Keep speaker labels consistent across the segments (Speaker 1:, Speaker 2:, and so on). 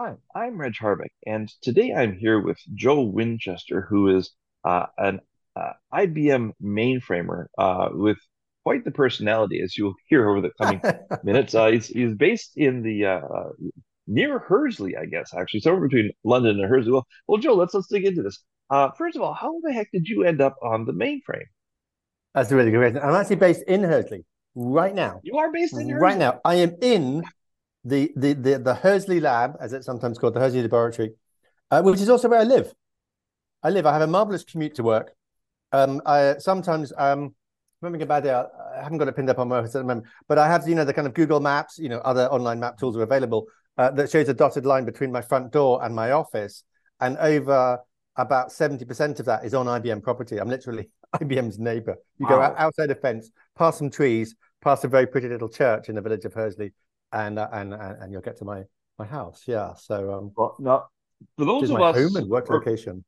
Speaker 1: Hi, I'm Reg Harbeck, and today I'm here with Joe Winchester, who is uh, an uh, IBM mainframer uh, with quite the personality, as you'll hear over the coming minutes. Uh, he's, he's based in the uh, near Hursley, I guess, actually, somewhere between London and Hursley. Well, well, Joe, let's let's dig into this. Uh, first of all, how the heck did you end up on the mainframe?
Speaker 2: That's a really good question. I'm actually based in Hursley right now.
Speaker 1: You are based in Hursley?
Speaker 2: right now. I am in the the the, the Hursley lab, as it's sometimes called, the Hursley laboratory, uh, which is also where I live. I live. I have a marvelous commute to work. Um, I sometimes um, remember about it. I haven't got it pinned up on my at the moment, but I have you know the kind of Google Maps, you know, other online map tools are available uh, that shows a dotted line between my front door and my office, and over about seventy percent of that is on IBM property. I'm literally IBM's neighbor. You wow. go outside a fence, past some trees, past a very pretty little church in the village of Hursley, and uh, and, and and you'll get to my my house. Yeah. So um,
Speaker 1: well, now for those of
Speaker 2: us
Speaker 1: home
Speaker 2: and work for, location.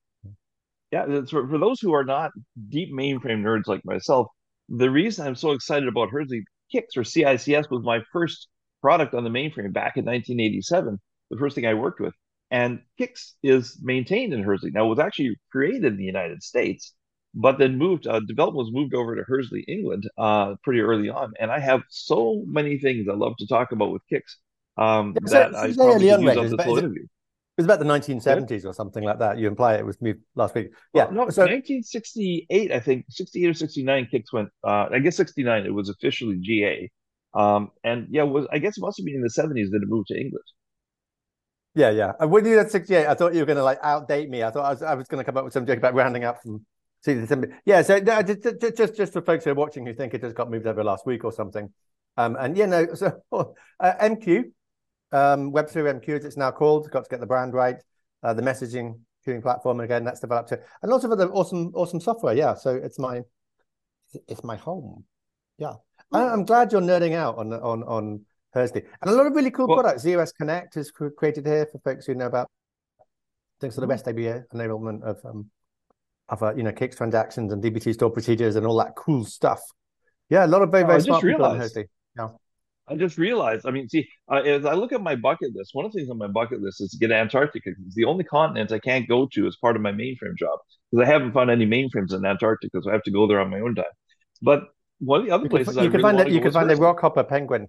Speaker 1: Yeah, for, for those who are not deep mainframe nerds like myself, the reason I'm so excited about Hursley Kicks or CICS was my first product on the mainframe back in 1987. The first thing I worked with, and CICS is maintained in Hursley. Now, it was actually created in the United States, but then moved uh, development was moved over to Hursley, England, uh, pretty early on. And I have so many things I love to talk about with CICS um, yeah, that I probably use on this whole interview.
Speaker 2: It was about the 1970s or something like that. You imply it was moved last week.
Speaker 1: Yeah, well, no, so 1968, I think 68 or 69. CICS went. Uh, I guess 69. It was officially GA. Um, and yeah, was I guess it must have been in the 70s that it moved to England.
Speaker 2: Yeah, yeah. And when you said 68, I thought you were going to like outdate me. I thought I was, I was going to come up with some joke about rounding up from yeah, so just, just just for folks who are watching who think it just got moved over last week or something, um, and yeah, no, so uh, MQ, um, WebSphere MQ as it's now called, got to get the brand right, uh, the messaging queuing platform again that's developed it, and lots of other awesome awesome software. Yeah, so it's my it's my home. Yeah, I'm glad you're nerding out on on on Thursday, and a lot of really cool well, products. z/OS Connect is created here for folks who know about things for the REST API enablement of um, of uh, you know CICS transactions and DB2 store procedures and all that cool stuff. Yeah, a lot of very very oh, smart people on. Yeah.
Speaker 1: I just realized. I mean, see, uh, as I look at my bucket list, one of the things on my bucket list is to get Antarctica. It's the only continent I can't go to as part of my mainframe job because I haven't found any mainframes in Antarctica, so I have to go there on my own time. But one of the other
Speaker 2: you
Speaker 1: places
Speaker 2: can, you
Speaker 1: can
Speaker 2: really find that you can find a rockhopper penguin.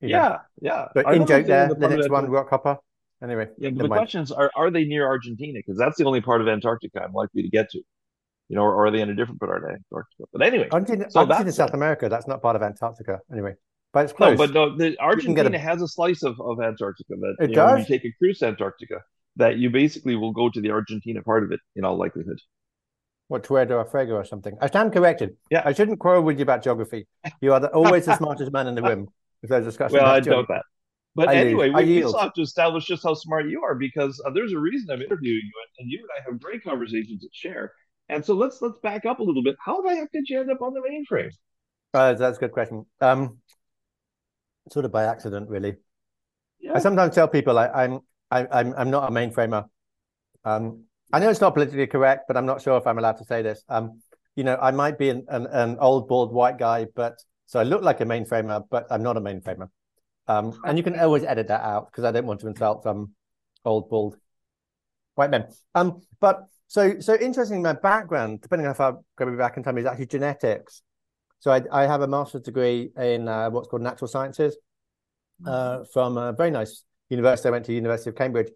Speaker 1: Yeah, yeah.
Speaker 2: But in joke there, the next one, rockhopper. Anyway,
Speaker 1: yeah, the question is, are, are they near Argentina? Because that's the only part of Antarctica I'm likely to get to. You know, or, or are they in a different part of Antarctica? But anyway,
Speaker 2: Argentina, so Argentina South America. That's not part of Antarctica. Anyway, but it's close.
Speaker 1: No, but no, the, Argentina a... has a slice of, of Antarctica that it you does. Know, when you take a cruise to Antarctica, that you basically will go to the Argentina part of it in all likelihood.
Speaker 2: What Tierra del or something? I stand corrected.
Speaker 1: Yeah,
Speaker 2: I shouldn't quarrel with you about geography. You are the, always the smartest man in the room. If there's discussion.
Speaker 1: Well, I doubt that. But I anyway, we, we still have to establish just how smart you are because uh, there's a reason I'm interviewing you, and, you and I have great conversations to share. And so let's let's back up a little bit. How the heck did you end up on the mainframe?
Speaker 2: Uh, that's a good question. Um, sort of by accident, really. Yeah. I sometimes tell people I, I'm I, am i I'm I'm not a mainframer. Um, I know it's not politically correct, but I'm not sure if I'm allowed to say this. Um, you know, I might be an, an, an old bald white guy, but so I look like a mainframer, but I'm not a mainframer. Um, and you can always edit that out because I don't want to insult some old bald white men. Um, but so so interesting. My background, depending on how far go back in time, is actually genetics. So I, I have a master's degree in uh, what's called natural sciences uh, from a very nice university. I went to University of Cambridge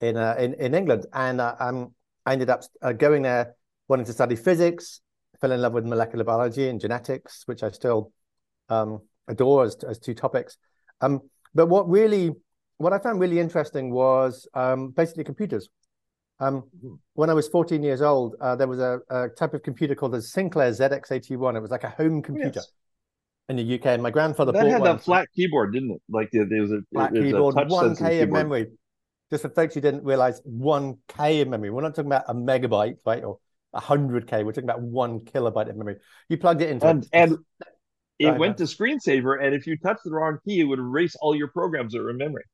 Speaker 2: in uh, in, in England, and uh, um, I ended up uh, going there wanting to study physics. Fell in love with molecular biology and genetics, which I still um, adore as, as two topics. Um, but what really, what I found really interesting was um, basically computers. Um, when I was 14 years old, uh, there was a, a, type of computer called the Sinclair ZX81. It was like a home computer yes. in the UK. And my grandfather
Speaker 1: that
Speaker 2: had
Speaker 1: a flat keyboard, didn't it? Like there, was a
Speaker 2: flat keyboard, one K of memory. Just for folks who didn't realize, one K of memory. We're not talking about a megabyte, right, or a hundred K. We're talking about one kilobyte of memory. You plugged it into
Speaker 1: and, and it went to screensaver, and if you touched the wrong key, it would erase all your programs that were in memory.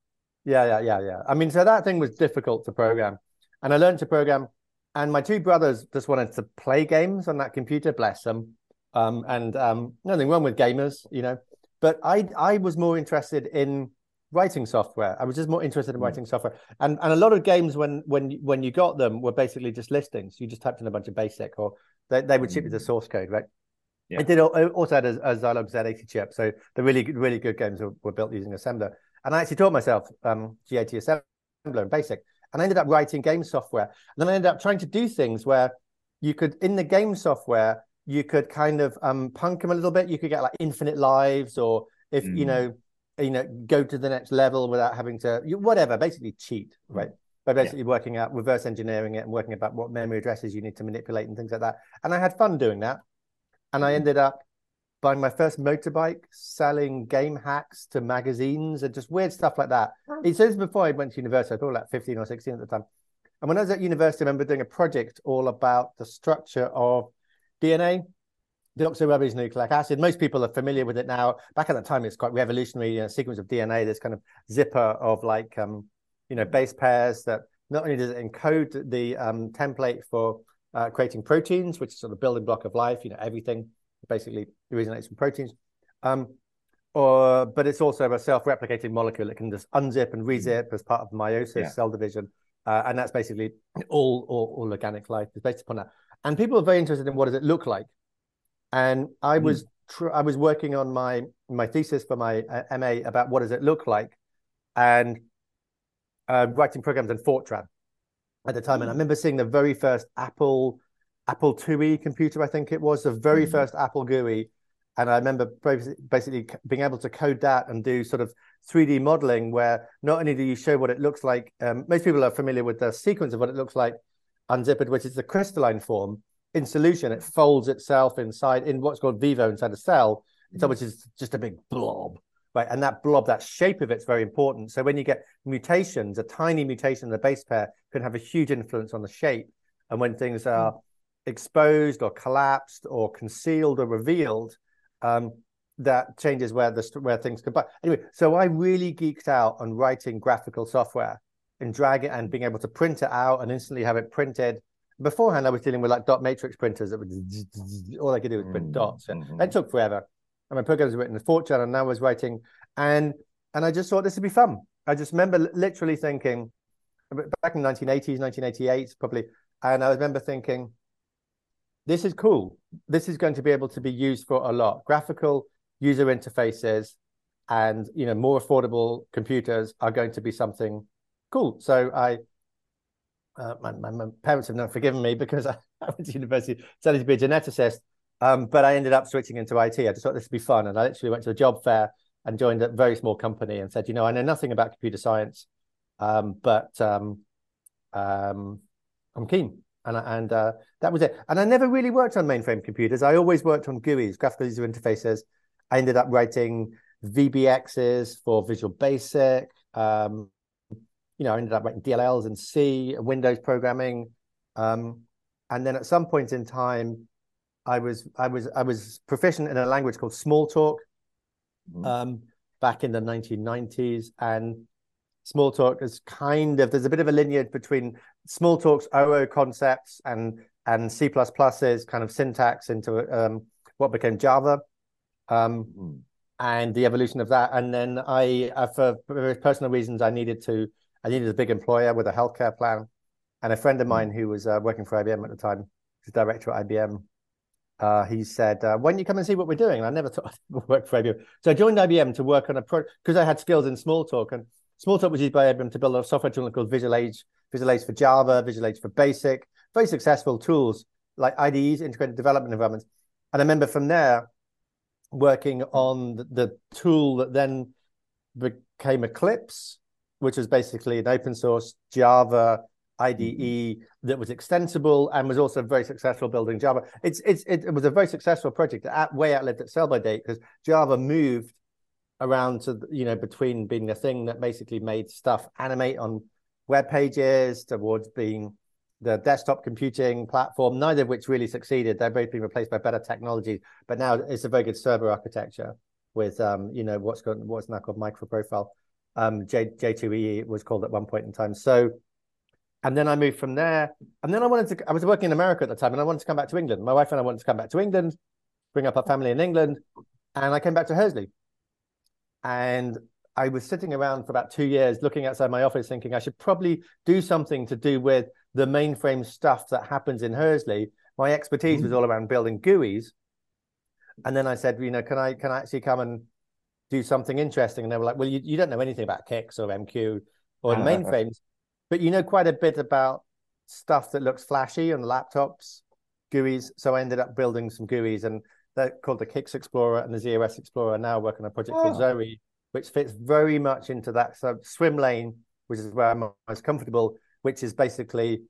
Speaker 2: Yeah, yeah, yeah, yeah. I mean, so that thing was difficult to program, and I learned to program. And my two brothers just wanted to play games on that computer, bless them. Um, and um, nothing wrong with gamers, you know. But I, I was more interested in writing software. I was just more interested in mm. writing software, and and a lot of games when when when you got them were basically just listings. You just typed in a bunch of basic, or they, they would ship you the mm. source code, right? Yeah. It did also had a, a Zilog Z80 chip, so the really really good games were, were built using assembler. And I actually taught myself um, GAT assembler and basic, and I ended up writing game software. And then I ended up trying to do things where you could in the game software you could kind of um, punk them a little bit. You could get like infinite lives, or if mm. you know you know go to the next level without having to whatever basically cheat right by basically yeah. working out reverse engineering it and working about what memory addresses you need to manipulate and things like that and i had fun doing that and i mm-hmm. ended up buying my first motorbike selling game hacks to magazines and just weird stuff like that it says before i went to university i thought like 15 or 16 at the time and when i was at university i remember doing a project all about the structure of dna deoxyribonucleic acid. Most people are familiar with it now. Back at the time, it's quite revolutionary. You know, sequence of DNA, this kind of zipper of like, um, you know, base pairs that not only does it encode the um, template for uh, creating proteins, which is sort of building block of life. You know, everything basically originates from proteins. Um, or, but it's also a self-replicating molecule that can just unzip and rezip as part of meiosis, yeah. cell division, uh, and that's basically all, all all organic life is based upon that. And people are very interested in what does it look like and I mm. was tr- I was working on my my thesis for my uh, MA about what does it look like, and uh, writing programs in Fortran at the time. And I mm. remember seeing the very first Apple Apple IIe computer, I think it was the very mm. first Apple GUI. And I remember basically being able to code that and do sort of 3D modeling, where not only do you show what it looks like, um, most people are familiar with the sequence of what it looks like unzipped, which is the crystalline form in solution, it folds itself inside in what's called vivo inside a cell. It's which is just a big blob, right? And that blob, that shape of it's very important. So when you get mutations, a tiny mutation in the base pair can have a huge influence on the shape. And when things are mm. exposed or collapsed or concealed or revealed, um, that changes where the where things combine. Anyway, so I really geeked out on writing graphical software and drag it and being able to print it out and instantly have it printed beforehand, I was dealing with like dot matrix printers that would all I could do was print mm-hmm. dots, and mm-hmm. it took forever. And my programs were written in Fortran, and I was writing, and and I just thought this would be fun. I just remember literally thinking back in 1980s, 1988, probably, and I remember thinking, this is cool. This is going to be able to be used for a lot. Graphical user interfaces and you know more affordable computers are going to be something cool. So I uh, my, my, my, parents have not forgiven me because I, went to university studying to be a geneticist. Um, but I ended up switching into IT. I just thought this would be fun. And I literally went to a job fair and joined a very small company and said, you know, I know nothing about computer science, um, but um, um I'm keen. And, and uh, that was it. And I never really worked on mainframe computers. I always worked on GUIs, graphical user interfaces. I ended up writing VBXs for Visual Basic. Um, you know, I ended up writing DLLs and C, Windows programming. Um, and then at some point in time, I was I was I was proficient in a language called Smalltalk mm. um, back in the 1990s. And Smalltalk is kind of there's a bit of a lineage between Smalltalk's OO concepts and and C is kind of syntax into um, what became Java. Um, mm. And the evolution of that, and then I, uh, for personal reasons, I needed to I needed a big employer with a healthcare plan. And a friend of mine who was uh, working for IBM at the time, who's director at IBM, uh, he said, uh, "When you come and see what we're doing?" And I never thought I would work for IBM, so I joined IBM to work on a project because I had skills in Smalltalk, and Smalltalk was used by IBM to build a software tool called Visual Age, Visual Age for Java, Visual Age for Basic, very successful tools like IDEs, integrated development environments. And I remember from there working on the, the tool that then became Eclipse, which was basically an open source Java IDE mm-hmm. that was extensible and was also very successful building Java. It's, it's it, was a very successful project that way outlived its sell by date because Java moved around to you know between being the thing that basically made stuff animate on web pages towards being the desktop computing platform, neither of which really succeeded. They're both being replaced by better technologies, but now it's a very good server architecture with um, you know what's got what's now called microprofile um, J, J2EE was called at one point in time. So, and then I moved from there. And then I wanted to, I was working in America at the time and I wanted to come back to England. My wife and I wanted to come back to England, bring up our family in England. And I came back to Hursley. And I was sitting around for about two years looking outside my office thinking I should probably do something to do with the mainframe stuff that happens in Hursley. My expertise mm. was all around building GUIs. And then I said, you know, can I can I actually come and do something interesting? And they were like, well, you, you don't know anything about CICS or MQ or uh-huh. mainframes, but you know quite a bit about stuff that looks flashy on laptops, GUIs. So I ended up building some GUIs and they're called the CICS Explorer and the z/OS Explorer. Now working on a project oh. called Zowe, which fits very much into that so swim lane, which is where I'm most comfortable, which is basically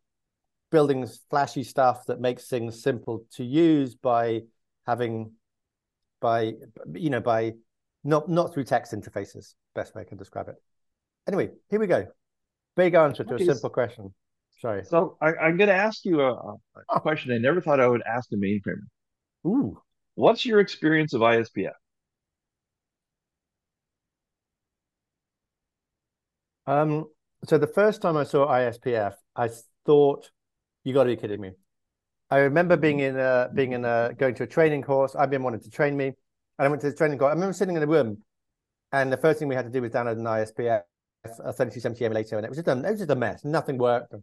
Speaker 2: building flashy stuff that makes things simple to use by having by you know by not not through text interfaces best way i can describe it anyway here we go big answer to a simple question. Sorry.
Speaker 1: So I, am going to ask you a, a, question i never thought i would ask a mainframer
Speaker 2: ooh.
Speaker 1: What's your experience of ispf
Speaker 2: um so the first time i saw ispf i thought you got to be kidding me. I remember being in a being in a going to a training course. I've been wanting to train me, and I went to the training course. I remember sitting in a room, and the first thing we had to do was download an ISPF, a 3270 emulator, and it was just a, it was just a mess. Nothing worked.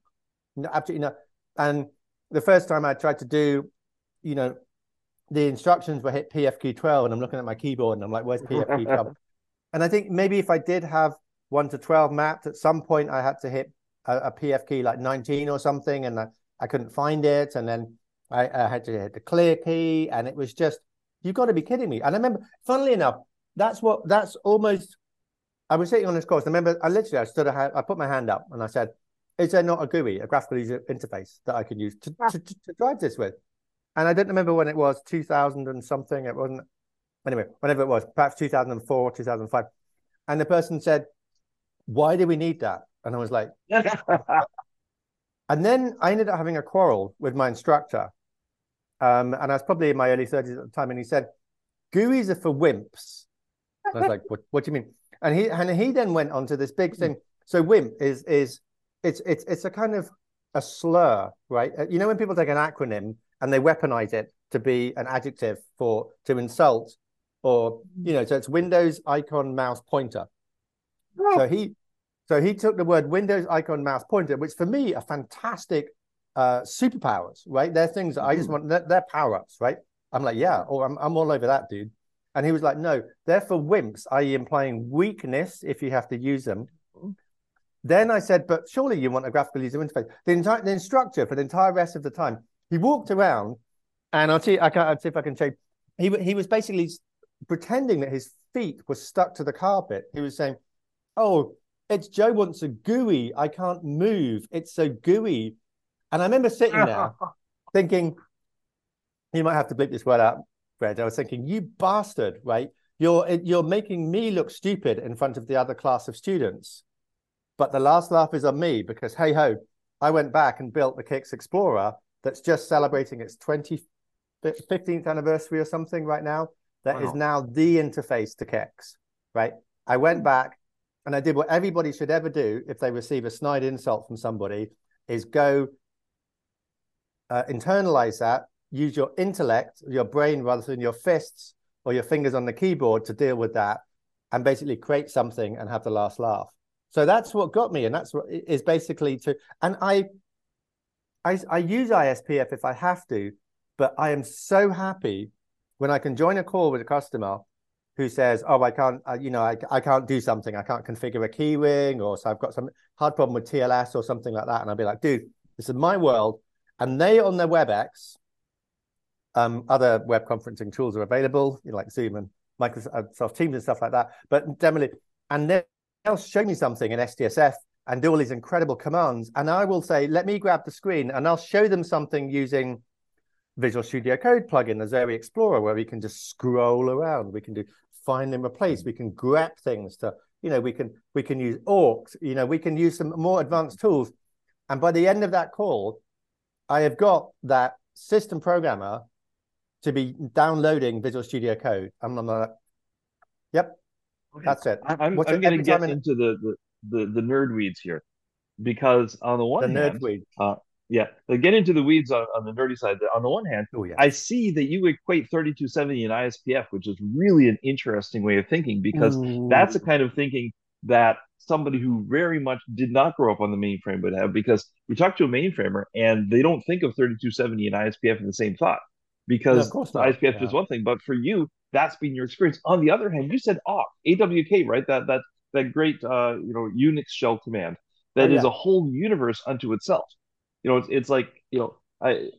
Speaker 2: Absolutely no. And the first time I tried to do, you know, the instructions were hit PFQ12, and I'm looking at my keyboard, and I'm like, "Where's PFQ12?" and I think maybe if I did have one to 12 mapped, at some point I had to hit a, a PF key like 19 or something, and I, I couldn't find it, and then I, I had to hit the clear key, and it was just you've got to be kidding me. And I remember, funnily enough, that's what that's almost. I was sitting on this course. I remember, I literally I stood, I, I put my hand up, and I said, "Is there not a GUI, a graphical user interface that I can use to, to, to, to drive this with?" And I don't remember when it was, 2000 and something. It wasn't anyway, whenever it was, perhaps 2004, 2005. And the person said, Why do we need that? And I was like, And then I ended up having a quarrel with my instructor. Um, and I was probably in my early 30s at the time. And he said, GUIs are for wimps. And I was like, what, what do you mean? And he and he then went on to this big thing. So WIMP is is it's it's it's a kind of a slur, right? Uh, you know when people take an acronym and they weaponize it to be an adjective for to insult, or you know, so it's Windows icon mouse pointer. Oh. So he so he took the word Windows icon mouse pointer, which for me are fantastic uh, superpowers, right? They're things that I just want, they're, they're power ups, right? I'm like, yeah, or oh, I'm, I'm all over that, dude. And he was like, no, they're for wimps, i.e., implying weakness if you have to use them. Then I said, but surely you want a graphical user interface. The entire the instructor for the entire rest of the time, he walked around, and I'll see, I can, I'll see if I can show. He he was basically pretending that his feet were stuck to the carpet. He was saying, "Oh, it's Joe wants a GUI. I can't move. It's so gooey. And I remember sitting there thinking, you might have to bleep this word out, Fred. I was thinking, you bastard, right? You're you're making me look stupid in front of the other class of students. But the last laugh is on me because hey ho, I went back and built the CICS Explorer that's just celebrating its 20, 15th anniversary or something right now. That wow. is now the interface to CICS, right? I went back, and I did what everybody should ever do if they receive a snide insult from somebody is go uh, internalize that, use your intellect, your brain rather than your fists or your fingers on the keyboard to deal with that and basically create something and have the last laugh. So that's what got me. And that's what is basically to, and I, I, I use ISPF if I have to, but I am so happy when I can join a call with a customer who says, "Oh, I can't, uh, you know, I, I can't do something. I can't configure a keyring, or so I've got some hard problem with TLS or something like that." And I'd be like, "Dude, this is my world." And they on their WebEx, um, other web conferencing tools are available, you know, like Zoom and Microsoft Teams and stuff like that. But generally, and they'll show me something in SDSF and do all these incredible commands, and I will say, "Let me grab the screen," and I'll show them something using Visual Studio Code plugin, the Zowe Explorer, where we can just scroll around. We can do find and replace. We can grab things to, you know, we can we can use awks, you know, we can use some more advanced tools. And by the end of that call, I have got that system programmer to be downloading Visual Studio Code. I'm, I'm like, yep, okay. that's it.
Speaker 1: I'm, I'm going to get into the, the, the the nerd weeds here because on the one
Speaker 2: the
Speaker 1: hand,
Speaker 2: nerd weeds.
Speaker 1: Uh, yeah, like get into the weeds on, on the nerdy side. On the one hand, oh, yeah. I see that you equate 3270 and ISPF, which is really an interesting way of thinking because Ooh. that's the kind of thinking that somebody who very much did not grow up on the mainframe would have because we talk to a mainframer and they don't think of 3270 and ISPF in the same thought because no, ISPF yeah. is one thing, but for you, that's been your experience. On the other hand, you said awk, AWK, right? That that that great uh, you know Unix shell command that oh, yeah. is a whole universe unto itself. You know, it's, it's like you know, I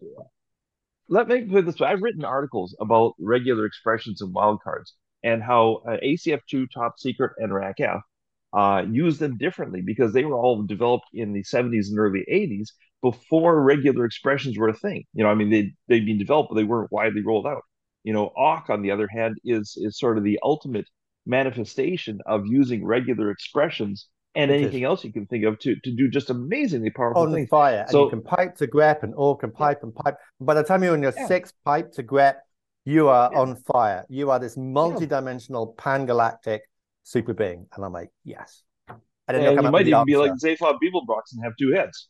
Speaker 1: let me put this way: I've written articles about regular expressions and wildcards and how uh, ACF2, Top Secret, and RACF uh, use them differently because they were all developed in the 70s and early 80s before regular expressions were a thing. You know, I mean, they they'd been developed, but they weren't widely rolled out. You know, awk, on the other hand, is is sort of the ultimate manifestation of using regular expressions and anything else you can think of to to do just amazingly powerful
Speaker 2: on
Speaker 1: things.
Speaker 2: fire. So, and you can pipe to grep and all and pipe yeah. and pipe. By the time you're on your yeah. sixth pipe to grep, you are yeah. on fire. You are this multi-dimensional pan-galactic super being. And I'm like, yes.
Speaker 1: And, and you might even be like Zaphod Beeblebrox and have two heads.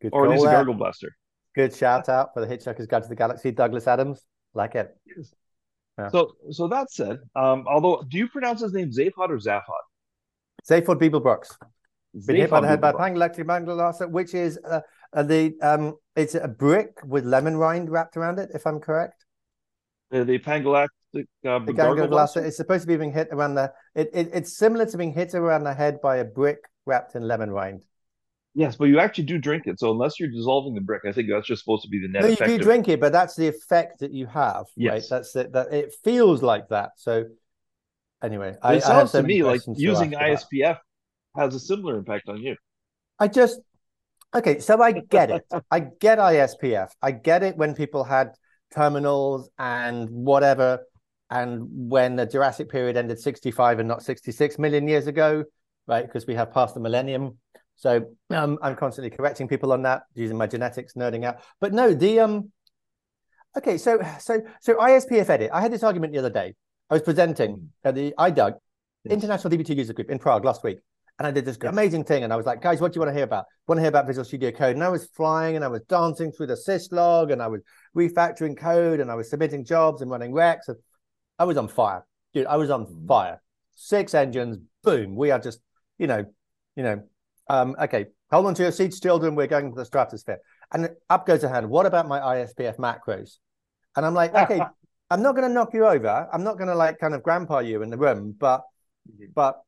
Speaker 1: Good or he's a gargle blaster.
Speaker 2: Good shout out for the Hitchhiker's Guide to the Galaxy, Douglas Adams. Like it.
Speaker 1: Yes. Yeah. So, so that said, um, although do you pronounce his name Zaphod or Zaphod?
Speaker 2: Zaphod Beeblebrox. Been hit by the head by Pangalactic Mangalaster, which is uh, uh, the um, it's a brick with lemon rind wrapped around it, if I'm correct.
Speaker 1: Uh, the Pangalactic uh,
Speaker 2: the Gangoglaster is supposed to be being hit around the. It, it, it's similar to being hit around the head by a brick wrapped in lemon rind.
Speaker 1: Yes, but you actually do drink it. So unless you're dissolving the brick, I think that's just supposed to be the net.
Speaker 2: No, you do drink it, but that's the effect that you have. Yes, right? that's it. That it feels like that. So anyway,
Speaker 1: I, it sounds to me like using ISPF that. has a similar impact on you.
Speaker 2: I just okay, so I get it. I get ISPF. I get it when people had terminals and whatever, and when the Jurassic period ended 65 and not 66 million years ago, right? Because we have passed the millennium. So um, I'm constantly correcting people on that using my genetics, nerding out. But no, the um, okay, so so so ISPF edit. I had this argument the other day. I was presenting at the IDUG yes. International DB2 User Group in Prague last week. And I did this amazing thing. And I was like, guys, what do you want to hear about? Want to hear about Visual Studio Code? And I was flying and I was dancing through the syslog and I was refactoring code and I was submitting jobs and running REXX. And I was on fire. Dude, I was on mm. fire. Six engines, boom. We are just, you know, you know, um, okay, hold on to your seats, children. We're going to the stratosphere. And up goes a hand. What about my ISPF macros? And I'm like, okay, I'm not going to knock you over. I'm not going to like kind of grandpa you in the room, but mm-hmm. but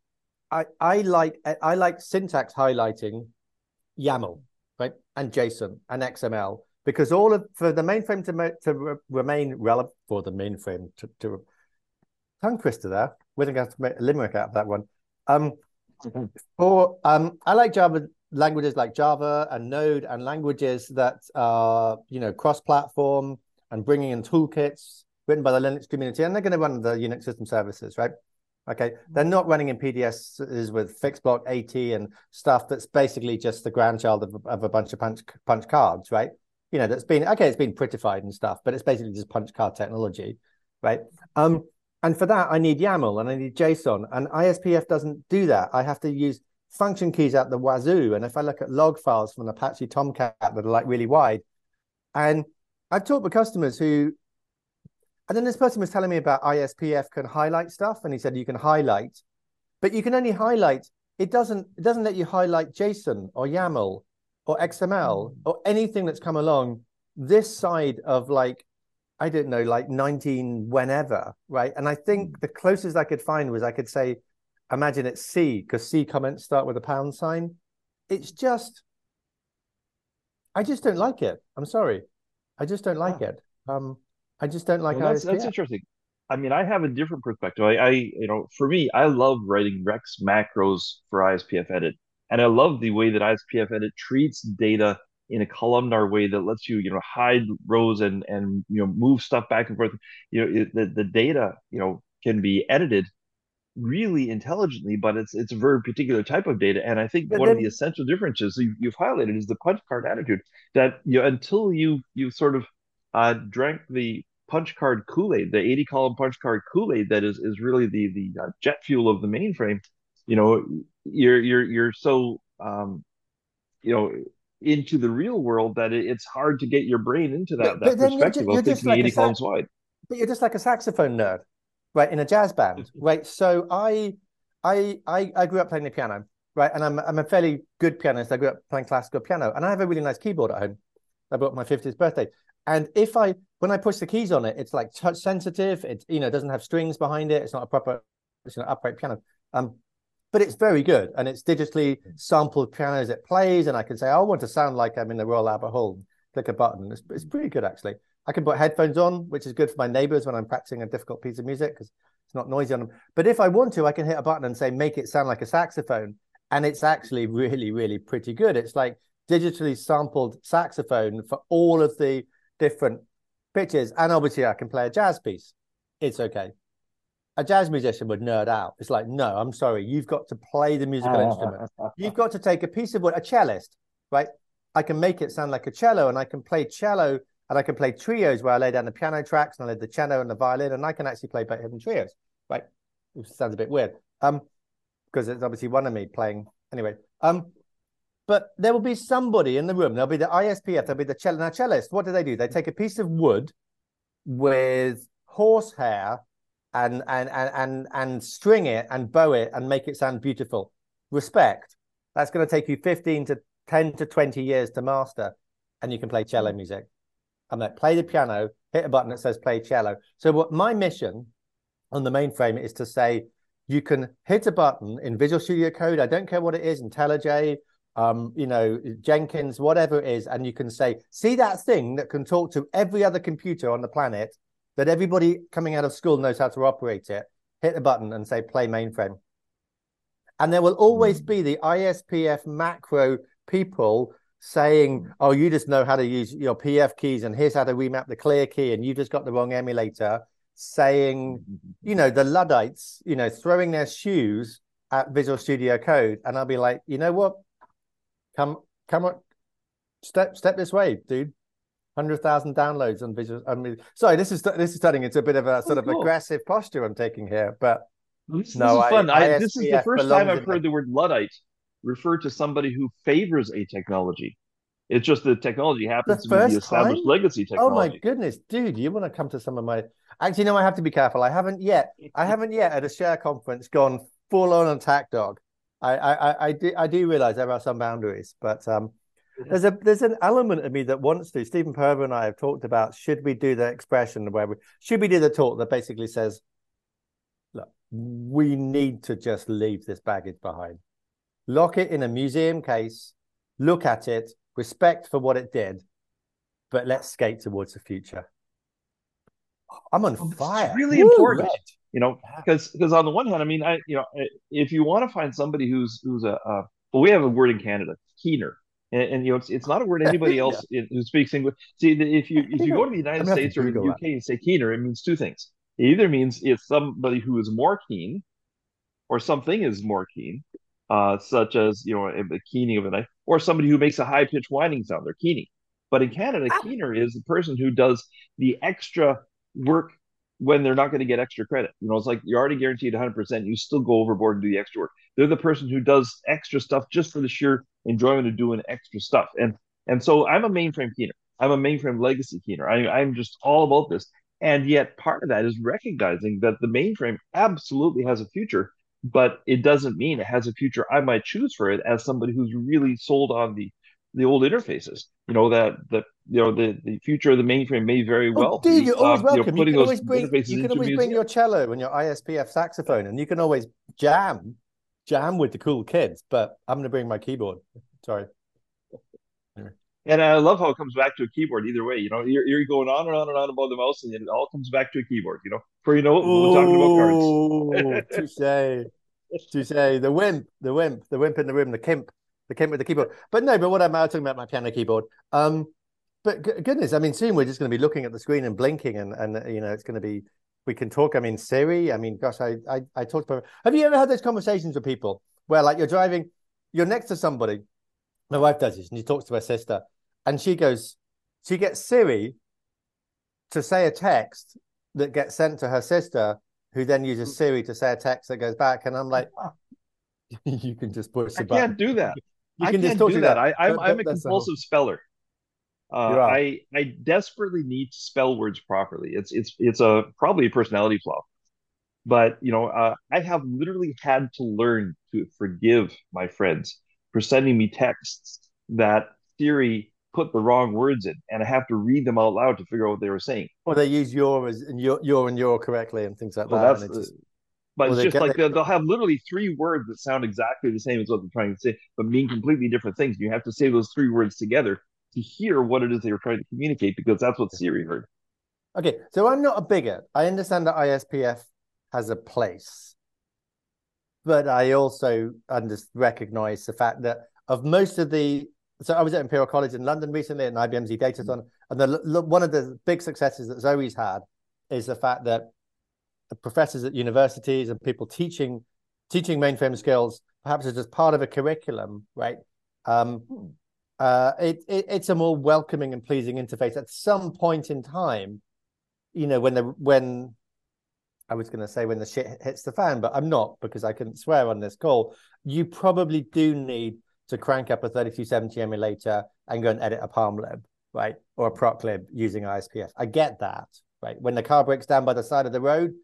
Speaker 2: I I like I like syntax highlighting YAML right and JSON and XML because all of for the mainframe to to re, remain relevant for the mainframe to, to tongue twister there. We're going to have to make a limerick out of that one. Um, mm-hmm. um, I like Java languages like Java and Node and languages that are you know cross-platform and bringing in toolkits written by the Linux community, and they're going to run the Unix system services, right? Okay, they're not running in PDSs with FixBlock AT and stuff that's basically just the grandchild of, of a bunch of punch punch cards, right? You know, that's been okay, it's been prettified and stuff, but it's basically just punch card technology, right? Um, and for that, I need YAML and I need JSON, and ISPF doesn't do that. I have to use function keys out the wazoo. And if I look at log files from Apache Tomcat that are like really wide, and I've talked with customers who and then this person was telling me about ISPF can highlight stuff, and he said you can highlight, but you can only highlight. It doesn't. It doesn't let you highlight JSON or YAML or XML or anything that's come along this side of like I don't know, like 19 whenever, right? And I think hmm. the closest I could find was I could say, imagine it's C, because C comments start with a pound sign. It's just, I just don't like it. I'm sorry. I just don't like it. Um, I just don't like
Speaker 1: well, that's, that's interesting. I mean, I have a different perspective. I, I, you know, for me, I love writing REXX macros for ISPF edit, and I love the way that ISPF edit treats data in a columnar way that lets you, you know, hide rows and and you know move stuff back and forth. You know, it, the the data, you know, can be edited really intelligently, but it's it's a very particular type of data. And I think but one then, of the essential differences you've, you've highlighted is the punch card attitude. That you know, until you you sort of uh, drank the punch card Kool-Aid, the 80 column punch card Kool-Aid that is is really the the uh, jet fuel of the mainframe. You know, you're you're you're so um, you know into the real world that it, it's hard to get your brain into that, that perspective you're you're of thinking like 80 columns wide.
Speaker 2: But you're just like a saxophone nerd, right? In a jazz band, right? So I, I, I, I grew up playing the piano, right? And I'm, I'm a fairly good pianist. I grew up playing classical piano, and I have a really nice keyboard at home. I bought my 50th birthday, and if I, when I push the keys on it, it's like touch sensitive. It, you know, doesn't have strings behind it. It's not a proper, it's an upright piano. Um, but it's very good and it's digitally mm. sampled piano as it plays. And I can say, I want to sound like I'm in the Royal Albert Hall. Click a button. It's, it's pretty good actually. I can put headphones on, which is good for my neighbors when I'm practicing a difficult piece of music because it's not noisy on them. But if I want to, I can hit a button and say, make it sound like a saxophone. And it's actually really, really pretty good. It's like digitally sampled saxophone for all of the different pitches. And obviously, I can play a jazz piece. It's okay a jazz musician would nerd out. It's like, no, I'm sorry, you've got to play the musical instrument. You've got to take a piece of wood, a cellist, right? I can make it sound like a cello, and I can play cello, and I can play trios where I lay down the piano tracks and I lay the cello and the violin, and I can actually play Beethoven trios, right? Which sounds a bit weird, um, because it's obviously one of me playing anyway. Um, but there will be somebody in the room. There'll be the ISPF. There'll be the cello. Now, cellist. What do they do? They take a piece of wood with horsehair and and and and and string it and bow it and make it sound beautiful. Respect. That's going to take you 15 to 10 to 20 years to master, and you can play cello music. I'm like, play the piano, hit a button that says play cello. So what my mission on the mainframe is to say you can hit a button in Visual Studio Code. I don't care what it is, IntelliJ, um, you know, Jenkins, whatever it is, and you can say, see that thing that can talk to every other computer on the planet that everybody coming out of school knows how to operate it, hit the button and say play mainframe. And there will always mm. be the ISPF macro people saying, oh, you just know how to use your PF keys and here's how to remap the clear key and you just got the wrong emulator. Saying, you know, the Luddites, you know, throwing their shoes at Visual Studio Code. And I'll be like, you know what? Come, come on, step, step this way, dude hundred thousand downloads on visual. I mean, sorry, this is this is turning into a bit of a sort oh, of cool. aggressive posture I'm taking here, but
Speaker 1: this, no, this is fun. I, I, this is the first time I've heard the word luddite refer to somebody who favors a technology. It's just the technology happens the to be the established time? legacy technology.
Speaker 2: Oh my goodness, dude! You want to come to some of my? Actually, no. I have to be careful. I haven't yet. I haven't yet at a share conference gone full on attack dog. I I I, I do I do realize there are some boundaries, but um, there's a there's an element of me that wants to. Stephen Perber and I have talked about should we do the expression where we should we do the talk that basically says, look, we need to just leave this baggage behind, lock it in a museum case, look at it, respect for what it did, but let's skate towards the future. I'm on oh, fire.
Speaker 1: It's really Woo, important, red. you know, because because on the one hand, I mean, I you know, if you want to find somebody who's who's a, a well, we have a word in Canada, keener and, and, you know it's, it's not a word anybody else yeah. who speaks English. See, if you if you go to the United States or the UK and say keener, it means two things. It either means it's somebody who is more keen, or something is more keen, uh, such as you know a, a keening of a knife, or somebody who makes a high pitched whining sound. They're keening. But in Canada, ah. keener is the person who does the extra work when they're not going to get extra credit. You know, it's like you're already guaranteed 100%. You still go overboard and do the extra work. They're the person who does extra stuff just for the sheer enjoyment of doing extra stuff. And and so I'm a mainframe keener. I'm a mainframe legacy keener. I, I'm just all about this. And yet, part of that is recognizing that the mainframe absolutely has a future, but it doesn't mean it has a future I might choose for it as somebody who's really sold on the the old interfaces. You know that the you know the, the future of the mainframe may very oh, well.
Speaker 2: Oh, dude, you're always uh, welcome. You, know, you can always bring you can always bring your cello and your ISPF saxophone, and you can always jam jam with the cool kids. But I'm going to bring my keyboard. Sorry.
Speaker 1: And I love how it comes back to a keyboard either way. You know, you're, you're going on and on and on about the mouse, and it all comes back to a keyboard. You know, for you know, we're talking
Speaker 2: about cards. touche, touche. The wimp, the wimp, the wimp in the room, the kimp the came with the keyboard. But no, but what I'm talking about my piano keyboard. Um, but goodness, I mean, soon we're just going to be looking at the screen and blinking, and and you know, it's going to be. We can talk. I mean, Siri. I mean, gosh, I I, I talked about. Have you ever had those conversations with people where, like, you're driving, you're next to somebody. My wife does this, and she talks to her sister, and she goes, she gets Siri to say a text that gets sent to her sister, who then uses Siri to say a text that goes back, and I'm like, you can just push the
Speaker 1: I
Speaker 2: button.
Speaker 1: can't do that. You I can't do that. I, am I'm, I'm a compulsive speller. Uh, I I desperately need to spell words properly. It's it's it's a probably a personality flaw, but you know uh, I have literally had to learn to forgive my friends for sending me texts that Siri put the wrong words in, and I have to read them out loud to figure out what they were saying.
Speaker 2: Or they use your as and your your and your correctly and things like well, that. That's, just,
Speaker 1: but it's just like they, they'll have literally three words that sound exactly the same as what they're trying to say, but mean completely different things. You have to say those three words together to hear what it is they were trying to communicate because that's what Siri heard.
Speaker 2: Okay, so I'm not a bigot. I understand that ISPF has a place, but I also under- recognize the fact that of most of the so I was at Imperial College in London recently at an IBM Datathon, and the, one of the big successes that Zowe's had is the fact that professors at universities and people teaching teaching mainframe skills, perhaps as just part of a curriculum, right? Um, uh, it, it, it's a more welcoming and pleasing interface. At some point in time, you know, when the when I was going to say when the shit hits the fan, but I'm not because I couldn't swear on this call. You probably do need to crank up a 3270 emulator and go and edit a parmlib right, or a proclib using ISPF. I get that, right. When the car breaks down by the side of the road,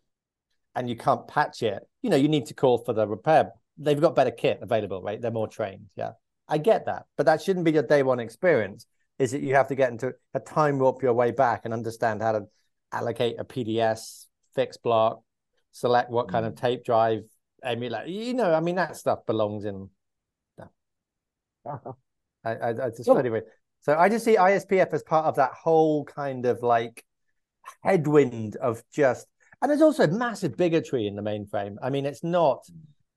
Speaker 2: and you can't patch it, you know, you need to call for the repair. They've got better kit available, right? They're more trained. Yeah. I get that. But that shouldn't be your day one experience. Is that you have to get into a time warp your way back and understand how to allocate a PDS, fix block, select what kind of mm. tape drive, emulate. You know, I mean, that stuff belongs in. No. I, I, I just anyway. So I just see ISPF as part of that whole kind of like headwind of just and there's also massive bigotry in the mainframe. I mean, it's not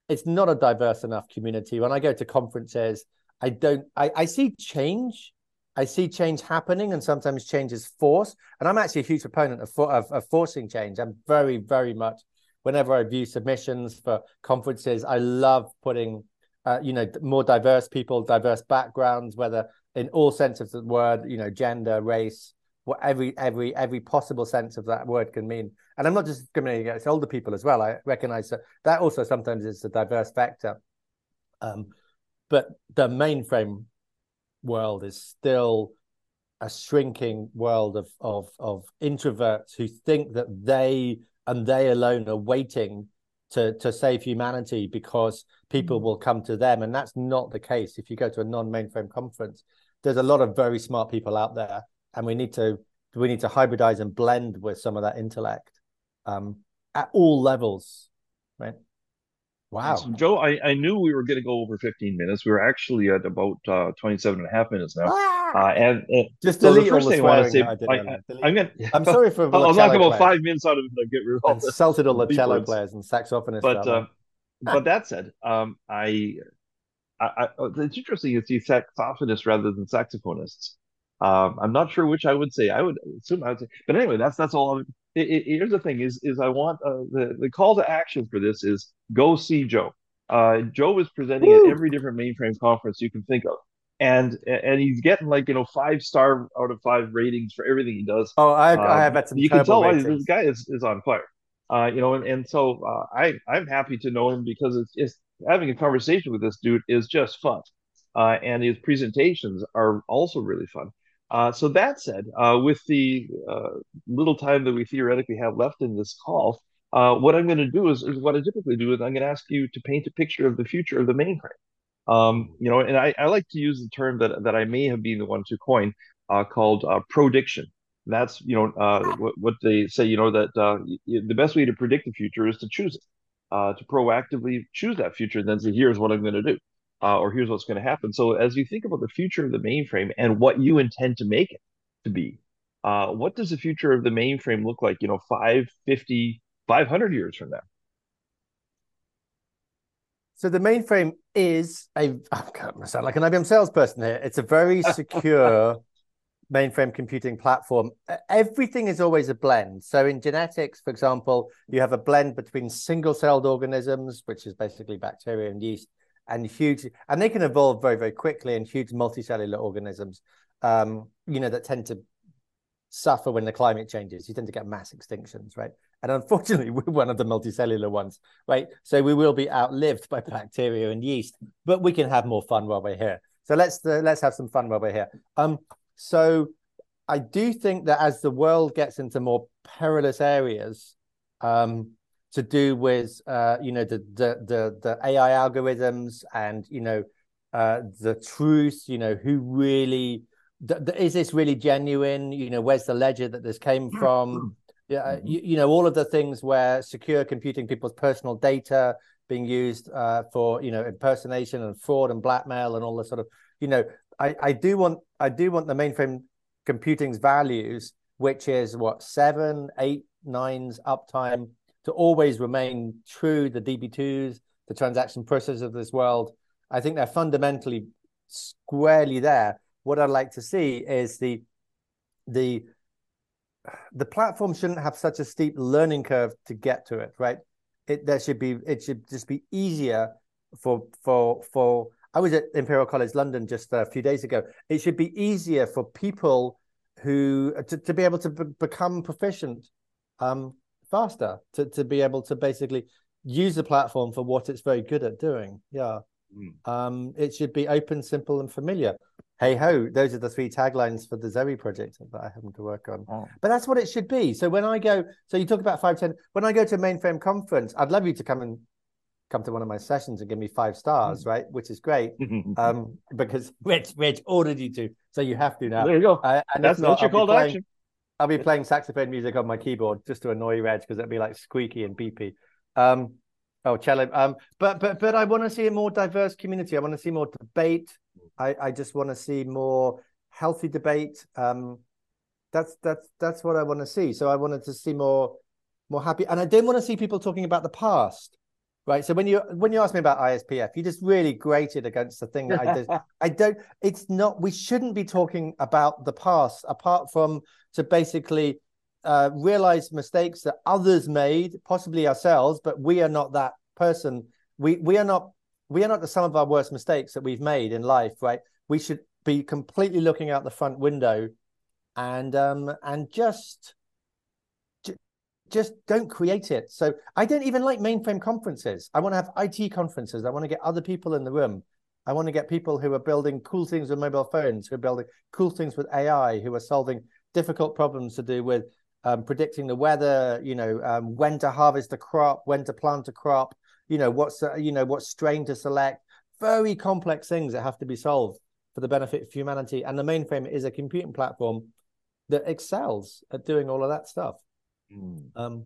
Speaker 2: it's not a diverse enough community. When I go to conferences, I don't I, I see change. I see change happening, and sometimes change is forced. And I'm actually a huge proponent of, of, of forcing change. I'm very, very much whenever I view submissions for conferences, I love putting uh, you know more diverse people, diverse backgrounds, whether in all senses of the word, you know, gender, race, what every every every possible sense of that word can mean. And I'm not just discriminating against older people as well. I recognize that that also sometimes is a diverse factor. Um, but the mainframe world is still a shrinking world of of of introverts who think that they and they alone are waiting to to save humanity because people mm. will come to them and that's not the case if you go to a non-mainframe conference there's a lot of very smart people out there and we need to we need to hybridize and blend with some of that intellect um, at all levels, right? Wow.
Speaker 1: So Joe, I, I knew we were going to go over 15 minutes. We were actually at about uh, 27 and a half minutes now. Ah! Uh, and, and
Speaker 2: just so the first thing I want to say, I,
Speaker 1: am going
Speaker 2: I'm sorry for
Speaker 1: I'll knock about five minutes out of it and get rid of all
Speaker 2: Insulted all the cello players and saxophonists.
Speaker 1: But, uh, but that said, um, I, I, I, it's interesting to see saxophonists rather than saxophonists. Um, I'm not sure which I would say. I would assume I would say, but anyway, that's that's all. It, it, here's the thing: is is I want uh, the the call to action for this is go see Joe. Uh, Joe is presenting Woo! at every different mainframe conference you can think of, and and he's getting like you know five star out of five ratings for everything he does.
Speaker 2: Oh, I, um, I have had some. You can tell ratings.
Speaker 1: this guy is, is on fire. Uh, you know, and, and so uh, I I'm happy to know him because it's, it's having a conversation with this dude is just fun, uh, and his presentations are also really fun. Uh, so that said, uh, with the uh, little time that we theoretically have left in this call, uh, what I'm going to do is, is, what I typically do is I'm going to ask you to paint a picture of the future of the mainframe. Um, you know, and I, I, like to use the term that that I may have been the one to coin, uh, called prediction. That's you know what, what, they say. You know that the best way to predict the future is to choose it, to proactively choose that future, and then say, "Here's what I'm going to do." Uh, or here's what's going to happen. So as you think about the future of the mainframe and what you intend to make it to be, uh, what does the future of the mainframe look like, you know, 5, 50, 500 years from now?
Speaker 2: So the mainframe is a, I'm going sound like an IBM salesperson here. It's a very secure mainframe computing platform. Everything is always a blend. So in genetics, for example, you have a blend between single-celled organisms, which is basically bacteria and yeast, and huge, and they can evolve very, very quickly in huge multicellular organisms, um, you know, that tend to suffer when the climate changes. You tend to get mass extinctions, right? And unfortunately, we're one of the multicellular ones, right? So we will be outlived by bacteria and yeast, but we can have more fun while we're here. So let's uh, let's have some fun while we're here. Um, so I do think that as the world gets into more perilous areas, um, to do with uh, you know the the the, the AI algorithms and you know uh, the truth, you know who really th- th- is this really genuine? You know, where's the ledger that this came from? Yeah, mm-hmm. you, you, know all of the things where secure computing people's personal data being used uh, for you know impersonation and fraud and blackmail and all this sort of you know I, I do want I do want the mainframe computing's values, which is what seven, eight, nines uptime to always remain true. The DB2s, the transaction processors of this world, I think they're fundamentally squarely there. What I'd like to see is the the the platform shouldn't have such a steep learning curve to get to it, right? It there should be it should just be easier for for for I was at Imperial College London just a few days ago. It should be easier for people who to, to be able to b- become proficient um, faster, to, to be able to basically use the platform for what it's very good at doing. Yeah. Mm. Um, it should be open, simple, and familiar. Hey ho, those are the three taglines for the Zowe project that I happen to work on. Oh. But that's what it should be. So when I go, so you talk about 510, when I go to a mainframe conference, I'd love you to come and come to one of my sessions and give me five stars, hmm. right? Which is great. um, because Rich, Rich ordered you to, so you have to now.
Speaker 1: There you go. Uh, and that's, not, your call to action.
Speaker 2: I'll be playing saxophone music on my keyboard just to annoy Reg because it'll be like squeaky and beepy. Um, oh, cello. Um, but but but I want to see a more diverse community. I want to see more debate. I, I just want to see more healthy debate. Um, that's that's that's what I want to see. So I wanted to see more more happy, and I didn't want to see people talking about the past right? So when you when you ask me about ISPF, you just really grated against the thing that I did. I don't. It's not. We shouldn't be talking about the past, apart from to basically uh, realize mistakes that others made, possibly ourselves, but we are not that person. We we are not we are not the sum of our worst mistakes that we've made in life, right? We should be completely looking out the front window, and um and just just don't create it. So I don't even like mainframe conferences. I want to have IT conferences. I want to get other people in the room. I want to get people who are building cool things with mobile phones, who are building cool things with AI, who are solving difficult problems to do with um, predicting the weather. You know, um, when to harvest a crop, when to plant a crop. You know, what's uh, you know what strain to select. Very complex things that have to be solved for the benefit of humanity. And the mainframe is a computing platform that excels at doing all of that stuff. Mm. Um,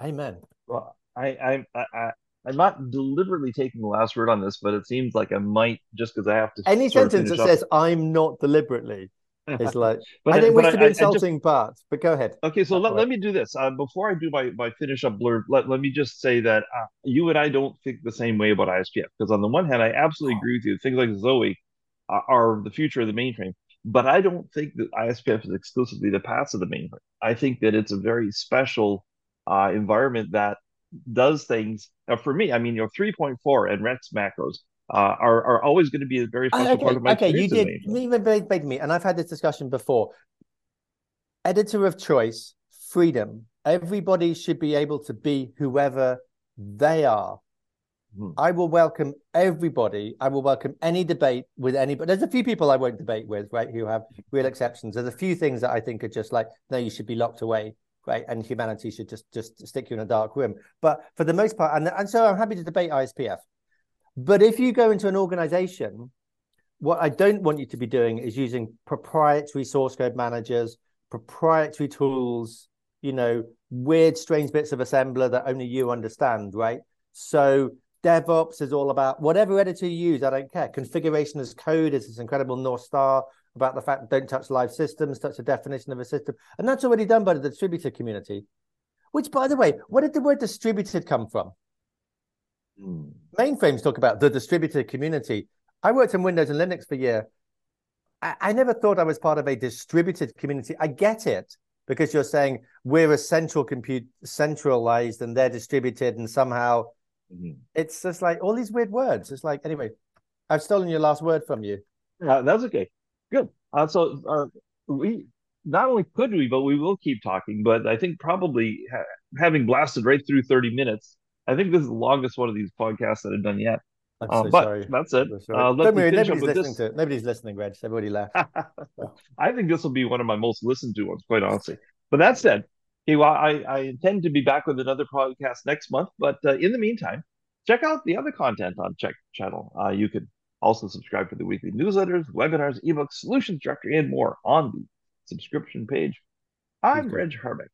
Speaker 2: amen.
Speaker 1: Well, I, I, I, I'm not deliberately taking the last word on this, but it seems like I might just because I have to.
Speaker 2: Any sentence that up. says "I'm not deliberately" is like but I didn't wish to be insulting, just, but but go ahead.
Speaker 1: Okay, so let, let me do this uh, before I do my my finish up blurb. Let, let me just say that uh, you and I don't think the same way about ISPF because on the one hand, I absolutely agree with you. Things like Zowe are, are the future of the mainframe. But I don't think that ISPF is exclusively the path of the mainframe. I think that it's a very special uh, environment that does things. Uh, for me, I mean, you know, 3.4 and REXX macros uh, are, are always going to be a very special
Speaker 2: okay,
Speaker 1: part of my
Speaker 2: Okay, you did me, me, and I've had this discussion before. Editor of choice, freedom. Everybody should be able to be whoever they are Hmm. I will welcome everybody. I will welcome any debate with anybody. There's a few people I won't debate with, right, who have real exceptions. There's a few things that I think are just like, no, you should be locked away, right? And humanity should just just stick you in a dark room. But for the most part, and, and so I'm happy to debate ISPF. But if you go into an organization, what I don't want you to be doing is using proprietary source code managers, proprietary tools, you know, weird, strange bits of assembler that only you understand, right? So DevOps is all about whatever editor you use. I don't care. Configuration as code is this incredible North Star about the fact don't touch live systems, touch the definition of a system. And that's already done by the distributed community. Which, by the way, where did the word distributed come from? Hmm. Mainframes talk about the distributed community. I worked in Windows and Linux for a year. I, I never thought I was part of a distributed community. I get it because you're saying we're a central compute centralized and they're distributed and somehow Mm-hmm. It's just like all these weird words. It's like anyway, I've stolen your last word from you.
Speaker 1: Yeah, that's okay. Good. Uh, so uh, we not only could we, but we will keep talking. But I think probably ha- having blasted right through thirty minutes, I think this is the longest one of these podcasts that I've done yet.
Speaker 2: I'm
Speaker 1: Uh,
Speaker 2: so
Speaker 1: but
Speaker 2: sorry.
Speaker 1: that's it.
Speaker 2: So.
Speaker 1: Uh, let
Speaker 2: Don't
Speaker 1: me
Speaker 2: worry, nobody's listening
Speaker 1: this.
Speaker 2: to nobody's listening, Reg. Everybody left.
Speaker 1: I think this will be one of my most listened to ones, quite honestly. But that said, okay, well, I, I intend to be back with another podcast next month. But uh, in the meantime, check out the other content on Check Channel. Uh, you can also subscribe to the weekly newsletters, webinars, ebooks, solutions directory, and more on the subscription page. I'm Reg Harbeck.